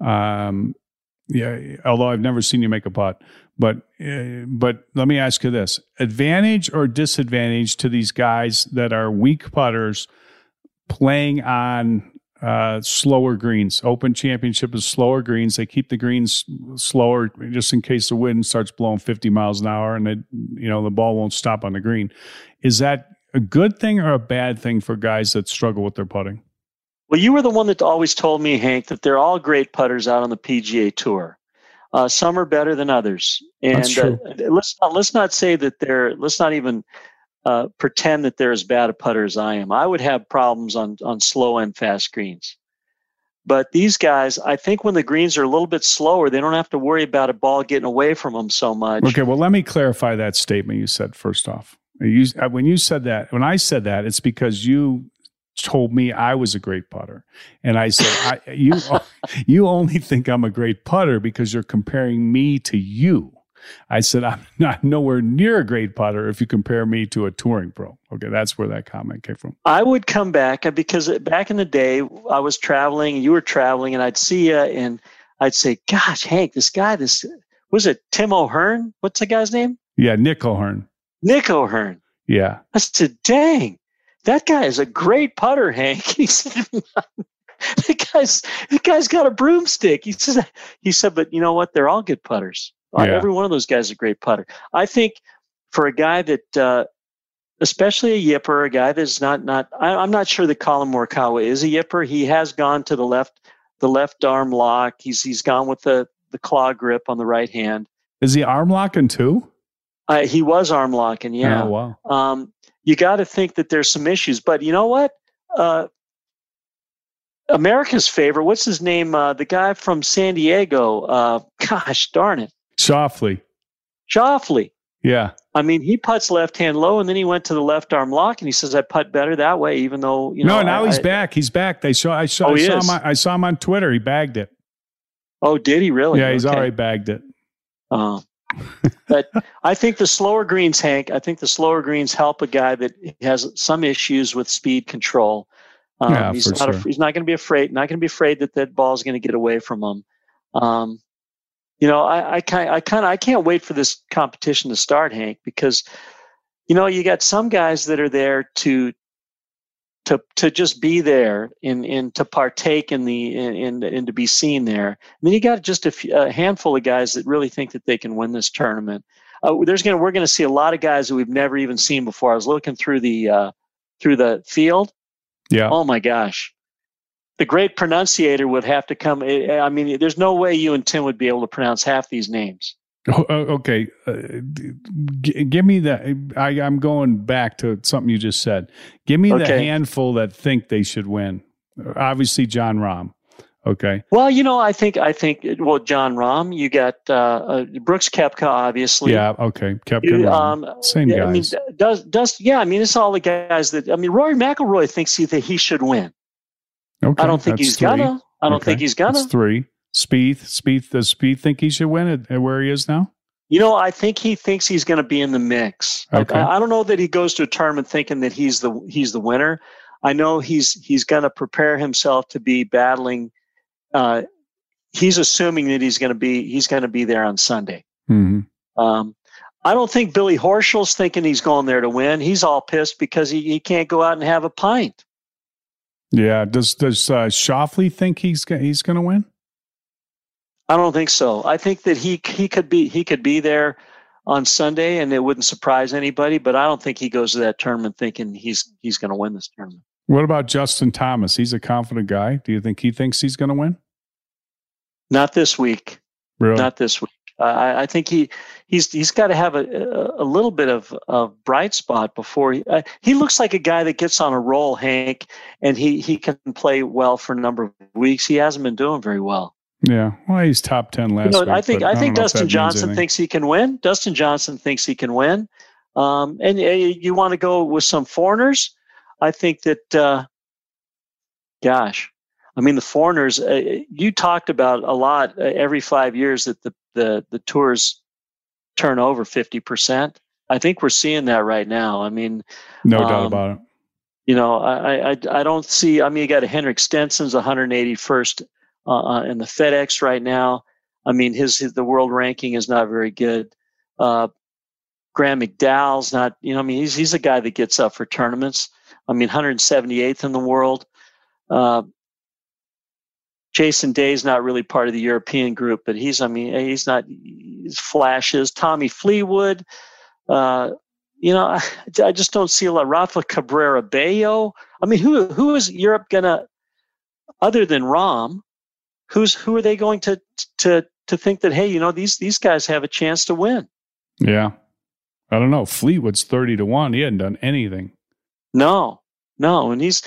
um, yeah. Although I've never seen you make a putt, but uh, but let me ask you this: advantage or disadvantage to these guys that are weak putters playing on uh, slower greens. Open Championship is slower greens. They keep the greens slower just in case the wind starts blowing 50 miles an hour and it, you know the ball won't stop on the green. Is that a good thing or a bad thing for guys that struggle with their putting? Well, you were the one that always told me, Hank, that they're all great putters out on the PGA Tour. Uh, some are better than others, and uh, let's not, let's not say that they're. Let's not even uh, pretend that they're as bad a putter as I am. I would have problems on on slow and fast greens. But these guys, I think when the greens are a little bit slower, they don't have to worry about a ball getting away from them so much. Okay, well, let me clarify that statement you said first off. You, uh, when you said that, when I said that, it's because you told me I was a great putter, and I said I, you you only think I'm a great putter because you're comparing me to you. I said, I'm not nowhere near a great putter if you compare me to a touring pro. Okay, that's where that comment came from. I would come back because back in the day, I was traveling, you were traveling, and I'd see you, and I'd say, Gosh, Hank, this guy, this was it Tim O'Hern? What's the guy's name? Yeah, Nick O'Hern. Nick O'Hern. Yeah. I said, Dang, that guy is a great putter, Hank. He said, the guy's the guy's got a broomstick. He said he said, but you know what? They're all good putters. Yeah. Every one of those guys is a great putter. I think for a guy that, uh, especially a yipper, a guy that's not not. I, am not sure that Collin Morikawa is a yipper. He has gone to the left, the left arm lock. He's he's gone with the the claw grip on the right hand. Is he arm locking too? Uh, he was arm locking. Yeah. Oh wow. Um, you got to think that there's some issues, but you know what? Uh, America's favorite. What's his name? Uh, the guy from San Diego. Uh, gosh darn it, Schauffele. Schauffele. Yeah. I mean, he puts left hand low, and then he went to the left arm lock, and he says, "I putt better that way." Even though you know, no, now I, he's I, back. He's back. They saw. I saw. Oh, I saw is? him. On, I saw him on Twitter. He bagged it. Oh, did he really? yeah, he's Okay. already bagged it. Uh, but I think the slower greens, Hank. I think the slower greens help a guy that has some issues with speed control. Um, Yeah, he's for not. sure. af- he's not going to be afraid. Not going to be afraid that that ball's going to get away from him. Um, you know, I, I kind, I kind of, I can't wait for this competition to start, Hank, because you know you got some guys that are there to to to just be there and and to partake in the in, in and to be seen there. And then you got just a, few, a handful of guys that really think that they can win this tournament. Uh, there's gonna we're gonna see a lot of guys that we've never even seen before. I was looking through the uh, through the field. Yeah. Oh my gosh, the great pronunciator would have to come. I I mean, there's no way you and Tim would be able to pronounce half these names. Oh, oh, okay. Uh, g- give me the. I, I'm going back to something you just said. Give me the handful that think they should win. Obviously, Jon Rahm. Okay. Well, you know, I think I think well, Jon Rahm, you got uh, uh, Brooks Koepka, obviously. Yeah. Okay. You, um, Same yeah, I mean, does does yeah? I mean, it's all the guys that I mean. Rory McIlroy thinks he, that he should win. Okay. I don't think he's three. gonna. I don't Okay. think he's gonna. That's three. Spieth. Spieth. Does Spieth think he should win it? Where he is now? You know, I think he thinks he's going to be in the mix. I- Okay. I, I don't know that he goes to a tournament thinking that he's the he's the winner. I know he's he's going to prepare himself to be battling. Uh, he's assuming that he's going to be he's going to be there on Sunday. hmm Um, I don't think Billy Horschel's thinking he's going there to win. He's all pissed because he, he can't go out and have a pint. Yeah. Does Does uh, Schauffele think he's he's going to win? I don't think so. I think that he he could be he could be there on Sunday and it wouldn't surprise anybody. But I don't think he goes to that tournament thinking he's he's going to win this tournament. What about Justin Thomas? He's a confident guy. Do you think he thinks he's going to win? Not this week. Really? Not this week. I, I think he he's he's got to have a, a a little bit of of bright spot before he uh, he looks like a guy that gets on a roll, Hank, and he he can play well for a number of weeks. He hasn't been doing very well. yeah. Well, he's top ten last You know, week. I think but I think Dustin Johnson thinks he can win. Dustin Johnson thinks he can win. Um, and uh, you want to go with some foreigners? I think that. Uh, gosh, I mean the foreigners. Uh, you talked about a lot uh, every five years that the the the tours turn over fifty percent. I think we're seeing that right now. I mean, No doubt um, about it. you know, I, I, I don't see. I mean, you got a Henrik Stenson's 181st uh, uh, in the FedEx right now. I mean, his, his the world ranking is not very good. Uh, Graham McDowell's not. You know, I mean, he's he's a guy that gets up for tournaments. I mean, 178th in the world. Uh, Jason Day's not really part of the European group, but he's. I mean, he's not. He's flashes. Tommy Fleetwood. Uh, you know, I, I just don't see a lot. Rafa Cabrera Bello. I mean, who who is Europe gonna, other than Rahm, who's who are they going to to to think that hey, you know, these these guys have a chance to win? Yeah. I don't know. Fleetwood's thirty to one. He hadn't done anything. No, no, and he's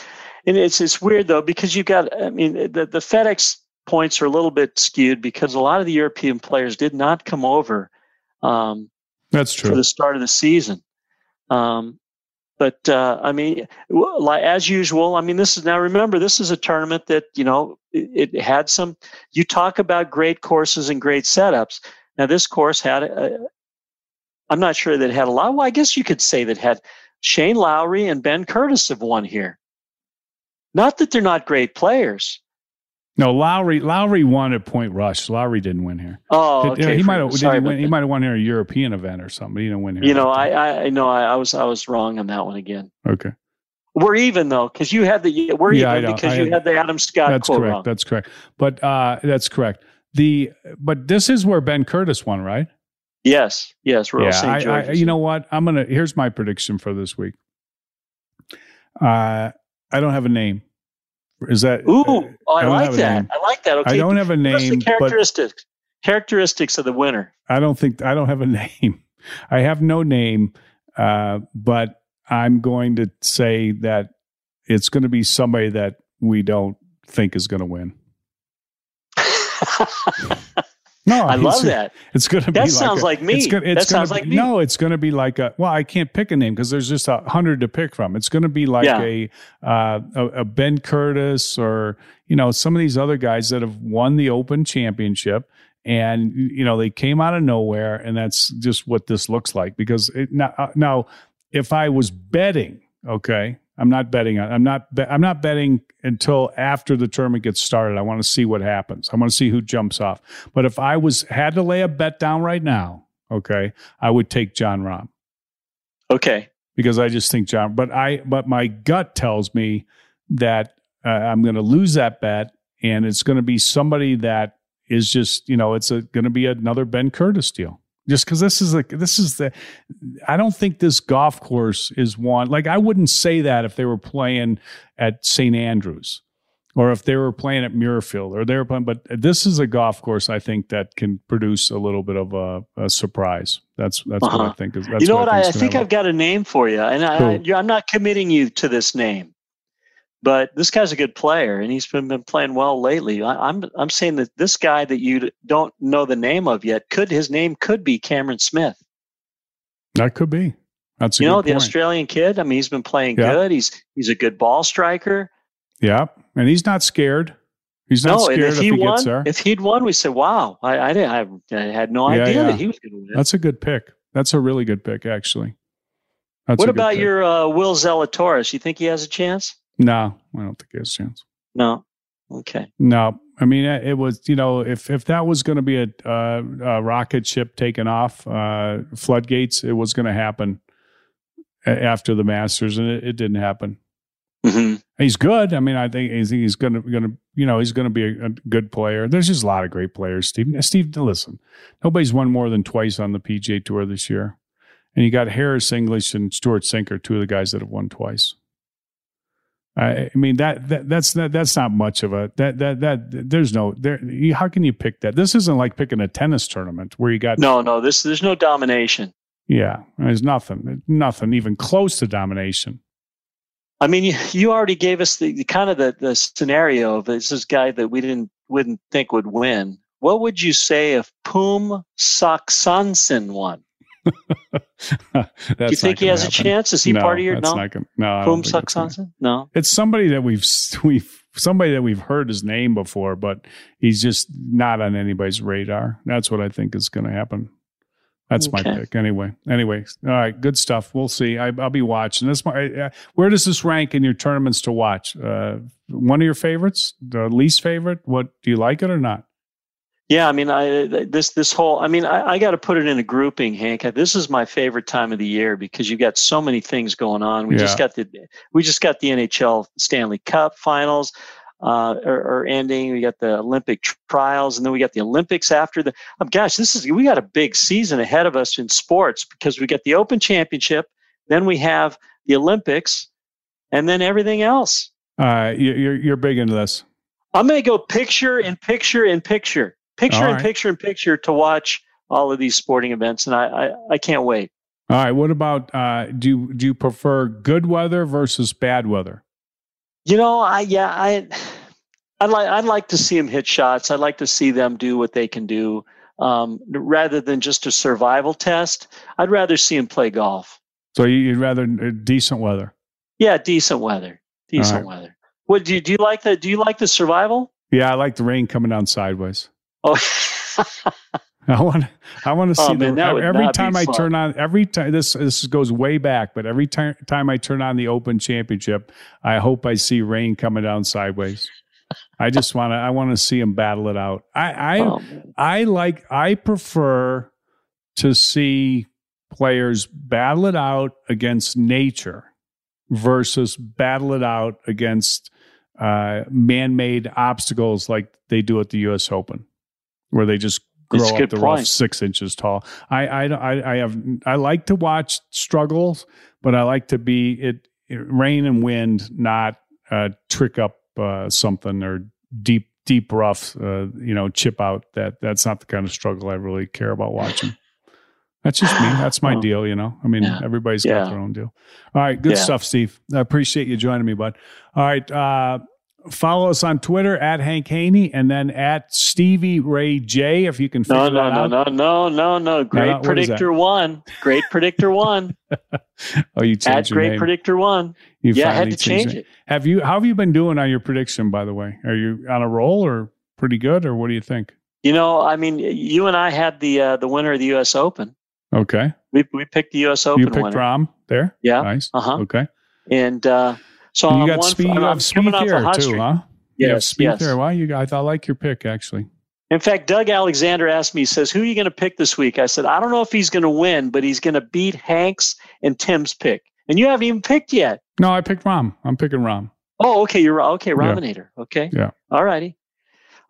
and it's it's weird though because you've got. I mean, the the FedEx points are a little bit skewed because a lot of the European players did not come over. Um, That's true. for the start of the season. Um, but uh, I mean, like as usual, I mean, this is now remember this is a tournament that you know it, it had some. You talk about great courses and great setups. Now this course had. A, I'm not sure that it had a lot. Well, I guess you could say that had Shane Lowry and Ben Curtis have won here. Not that they're not great players. No, Lowry. Lowry won at Portrush. Lowry didn't win here. Oh, Did- okay. he might have. He win? He might have won here a European event or something. But he didn't win here. You know. I I know I, I was I was wrong on that one again. Okay, We're even though, because you had the we're Yeah, even because I you had- the Adam Scott that's correct. wrong. That's correct. But uh, that's correct. The but this is where Ben Curtis won, right? Yes, yes, Royal yeah. St. George's. you know what? I'm gonna. Here's my prediction for this week. Uh, I don't have a name. Is that? Ooh, uh, oh, I, don't like that. name. I like that. Okay, I don't have a Give us the name, but characteristics characteristics of the winner. I don't think I don't have a name. I have no name, uh, but I'm going to say that it's going to be somebody that we don't think is going to win. No, I love that. It's going to be. That like sounds a, like me. It's gonna, it's that sounds be, like me. No, it's going to be like a. Well, I can't pick a name because there's just a hundred to pick from. It's going to be like Yeah. a, uh, a a Ben Curtis or you know some of these other guys that have won the Open Championship, and you know they came out of nowhere, and that's just what this looks like. Because it, now, uh, now, if I was betting, okay, I'm not betting. on- I'm not. Bet, I'm not betting until after the tournament gets started. I want to see what happens. I want to see who jumps off. But if I was had to lay a bet down right now, okay, I would take Jon Rahm Okay. because I just think John. But I. But my gut tells me that uh, I'm going to lose that bet, and it's going to be somebody that is just you know it's going to be another Ben Curtis deal. Just because this is like this is the, I don't think this golf course is one like I wouldn't say that if they were playing at St Andrews, or if they were playing at Muirfield, or they were playing. But this is a golf course I think that can produce a little bit of a, a surprise. That's that's what I Uh-huh. think is. That's you know what? I, I gonna think. I've got a name for you, and I, I, you're- I'm not committing you to this name, but this guy's a good player, and he's been, been playing well lately. I, I'm I'm saying that this guy that you don't know the name of yet could his name could be Cameron Smith. that could be. That's a you know the point. Australian kid. I mean, he's been playing Yeah. good. He's he's a good ball striker. Yeah, and he's not scared. He's not no, scared if if he, he, won, gets there. if he'd won, we said, "Wow, I I, didn't, I, I had no Yeah, idea yeah. that he was going to win." That's a good pick. That's a really good pick, actually. That's what about pick. your uh, Will Zalatoris? You think he has a chance? No, I don't think he has a chance. No. Okay. No, I mean it was you know if if that was going to be a, uh, a rocket ship taking off uh, floodgates, it was going to happen after the Masters, and it, it didn't happen. hmm He's good. I mean, I think he's, he's going to going to you know he's going to be a, a good player. There's just a lot of great players. Steve, Steve, listen, nobody's won more than twice on the PGA Tour this year, and you got Harris English and Stewart Cink, two of the guys that have won twice. I, mean that, that that's that, that's not much of a that that that there's no there. you- How can you pick that? This isn't like picking a tennis tournament where you got No, no. This there's no domination. yeah. There's nothing, nothing even close to domination. I mean, you, you already gave us the, the kind of the, the scenario of this this guy that we didn't wouldn't think would win. What would you say if Poom Saksansin won? Do you think he has a chance? Is he no, part of your that's no? Not gonna, no, I Poom don't think it's gonna- Saksansin? No. It's somebody that we've we've somebody that we've heard his name before, but he's just not on anybody's radar. That's what I think is going to happen. That's my pick anyway. Anyway, all right, good stuff. We'll see. I, I'll be watching this. my- uh, Where does this rank in your tournaments to watch? Uh, one of your favorites, the least favorite? What do you like it or not? Yeah, I mean, I this this whole. I mean, I, I got to put it in a grouping, Hank. This is my favorite time of the year because you've got so many things going on. We just got the we just got the NHL Stanley Cup Finals uh, are, are ending. We got the Olympic trials, and then we got the Olympics after the. Oh, gosh, this is we got a big season ahead of us in sports because we got the Open Championship, then we have the Olympics, and then everything else. Uh, you- you're you're big into this. I'm going to go picture in picture in picture, picture All in picture in picture to watch all of these sporting events, and I I, I can't wait. All right. What about uh, do you, do you prefer good weather versus bad weather? You know, I yeah I I'd like I'd like to see them hit shots. I'd like to see them do what they can do, um, rather than just a survival test. I'd rather see them play golf. So you- you'd rather uh, decent weather. Yeah, decent weather, decent All weather. What do you do? You like the Do you like the survival? Yeah, I like the rain coming down sideways. Oh, I want I want to Oh, see man, the that every time I fun. turn on every time this this goes way back, but every time time I turn on the Open Championship, I hope I see rain coming down sideways. I just want to I want to see them battle it out. I I oh. I like I prefer to see players battle it out against nature versus battle it out against uh, man-made obstacles like they do at the U.S. Open, where they just grow up the rough point. six inches tall. I, I I have I like to watch struggles, but I like to be it, it rain and wind, not uh, trick up uh, something or deep deep rough, uh, you know, chip out. That that's not the kind of struggle I really care about watching. That's just me. That's my Oh. deal, you know. I mean, Yeah. everybody's Yeah. got their own deal. All right, good Yeah. stuff, Steve. I appreciate you joining me, bud. All right, uh, follow us on Twitter at Hank Haney and then at Stevie Ray J. If you can figure no, no, that no, out. no, no, no, no. Great what is predictor one. Great predictor one. Oh, you changed At your great name. predictor one. You yeah, I had to change it. Have you? How have you been doing on your prediction? By the way, are you on a roll or pretty good, or what do you think? You know, I mean, you and I had the uh, the winner of the U.S. Open. Okay, We we picked the U.S. Open you picked winner. Rahm there. Yeah. nice. Uh huh. Okay, And uh, so you I'm got one, Spieth. I'm, You have Spieth here too, huh? Yes, Spieth yes. there. Wow, you. I I like your pick actually. In fact, Doug Alexander asked me, he says, "Who are you going to pick this week?" I said, "I don't know if he's going to win, but he's going to beat Hank's and Tim's pick." And you haven't even picked yet. No, I picked Rahm. I'm picking Rahm. Oh, okay, you're okay. Rominator. Okay. Yeah. All righty.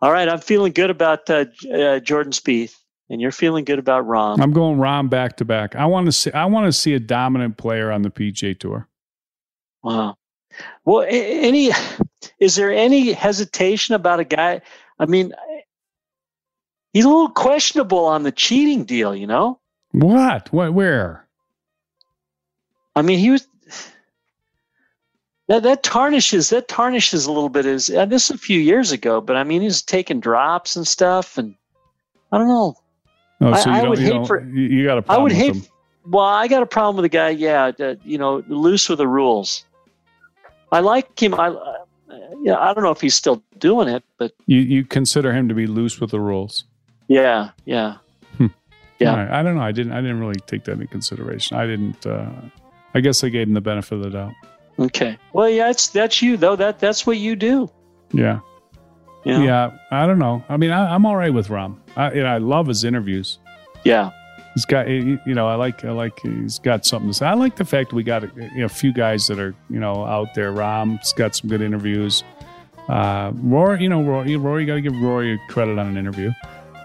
All right. I'm feeling good about uh, uh, Jordan Spieth, and you're feeling good about Rahm. I'm going Rahm back to back. I want to see. I want to see a dominant player on the PGA Tour. Wow. Well, any is there any hesitation about a guy? I mean, he's a little questionable on the cheating deal. You know. What? What? Where? I mean, he was. That, that tarnishes that tarnishes a little bit. Is uh, this is a few years ago, but I mean he's taking drops and stuff, and I don't know. Oh, I- so I don't. would hate for- you, got a I problem I would hate. Well, I got a problem with the guy. Yeah, that, you know, loose with the rules. I like him. I, uh, yeah, I don't know if he's still doing it, but You you consider him to be loose with the rules. yeah, yeah. Yeah. All right. I don't know. I didn't. I didn't really take that into consideration. I didn't. Uh, I guess I gave him the benefit of the doubt. Okay. Well, yeah, it's that's you though. That that's what you do. Yeah. Know? Yeah. I don't know. I mean, I, I'm all right with Rahm. I, you know, I love his interviews. Yeah. He's got, you know, I like, I like, he's got something to say. I like the fact we got you know, a few guys that are, you know, out there. Rahm's got some good interviews. Uh, Rory, you know, Rory, Rory, got to give Rory credit on an interview.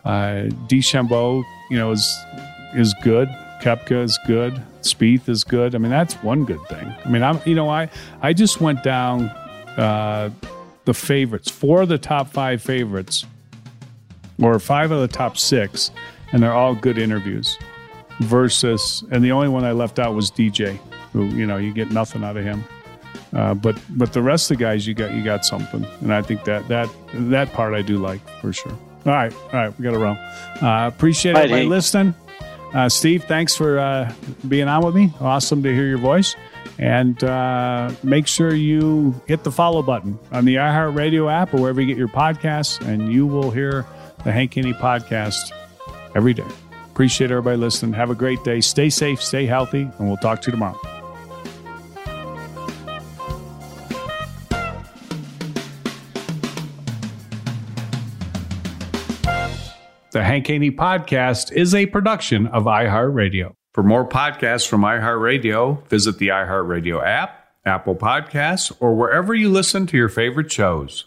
Uh, you know, is is good. Koepka is good. Spieth is good. I mean, that's one good thing. I mean, I'm, you know, I I just went down uh, the favorites, four of the top five favorites, or five of the top six, and they're all good interviews. Versus, and the only one I left out was DJ, who you know you get nothing out of him. Uh, but but the rest of the guys, you got you got something, and I think that that that part I do like for sure. All right, all right, we got to roll. Uh, appreciate right, everybody listening. Uh, Steve, thanks for uh, being on with me. Awesome to hear your voice. And uh, make sure you hit the follow button on the iHeartRadio app or wherever you get your podcasts, and you will hear the Hank podcast every day. Appreciate everybody listening. Have a great day. Stay safe, stay healthy, and we'll talk to you tomorrow. The Hank Haney Podcast is a production of iHeartRadio. For more podcasts from iHeartRadio, visit the iHeartRadio app, Apple Podcasts, or wherever you listen to your favorite shows.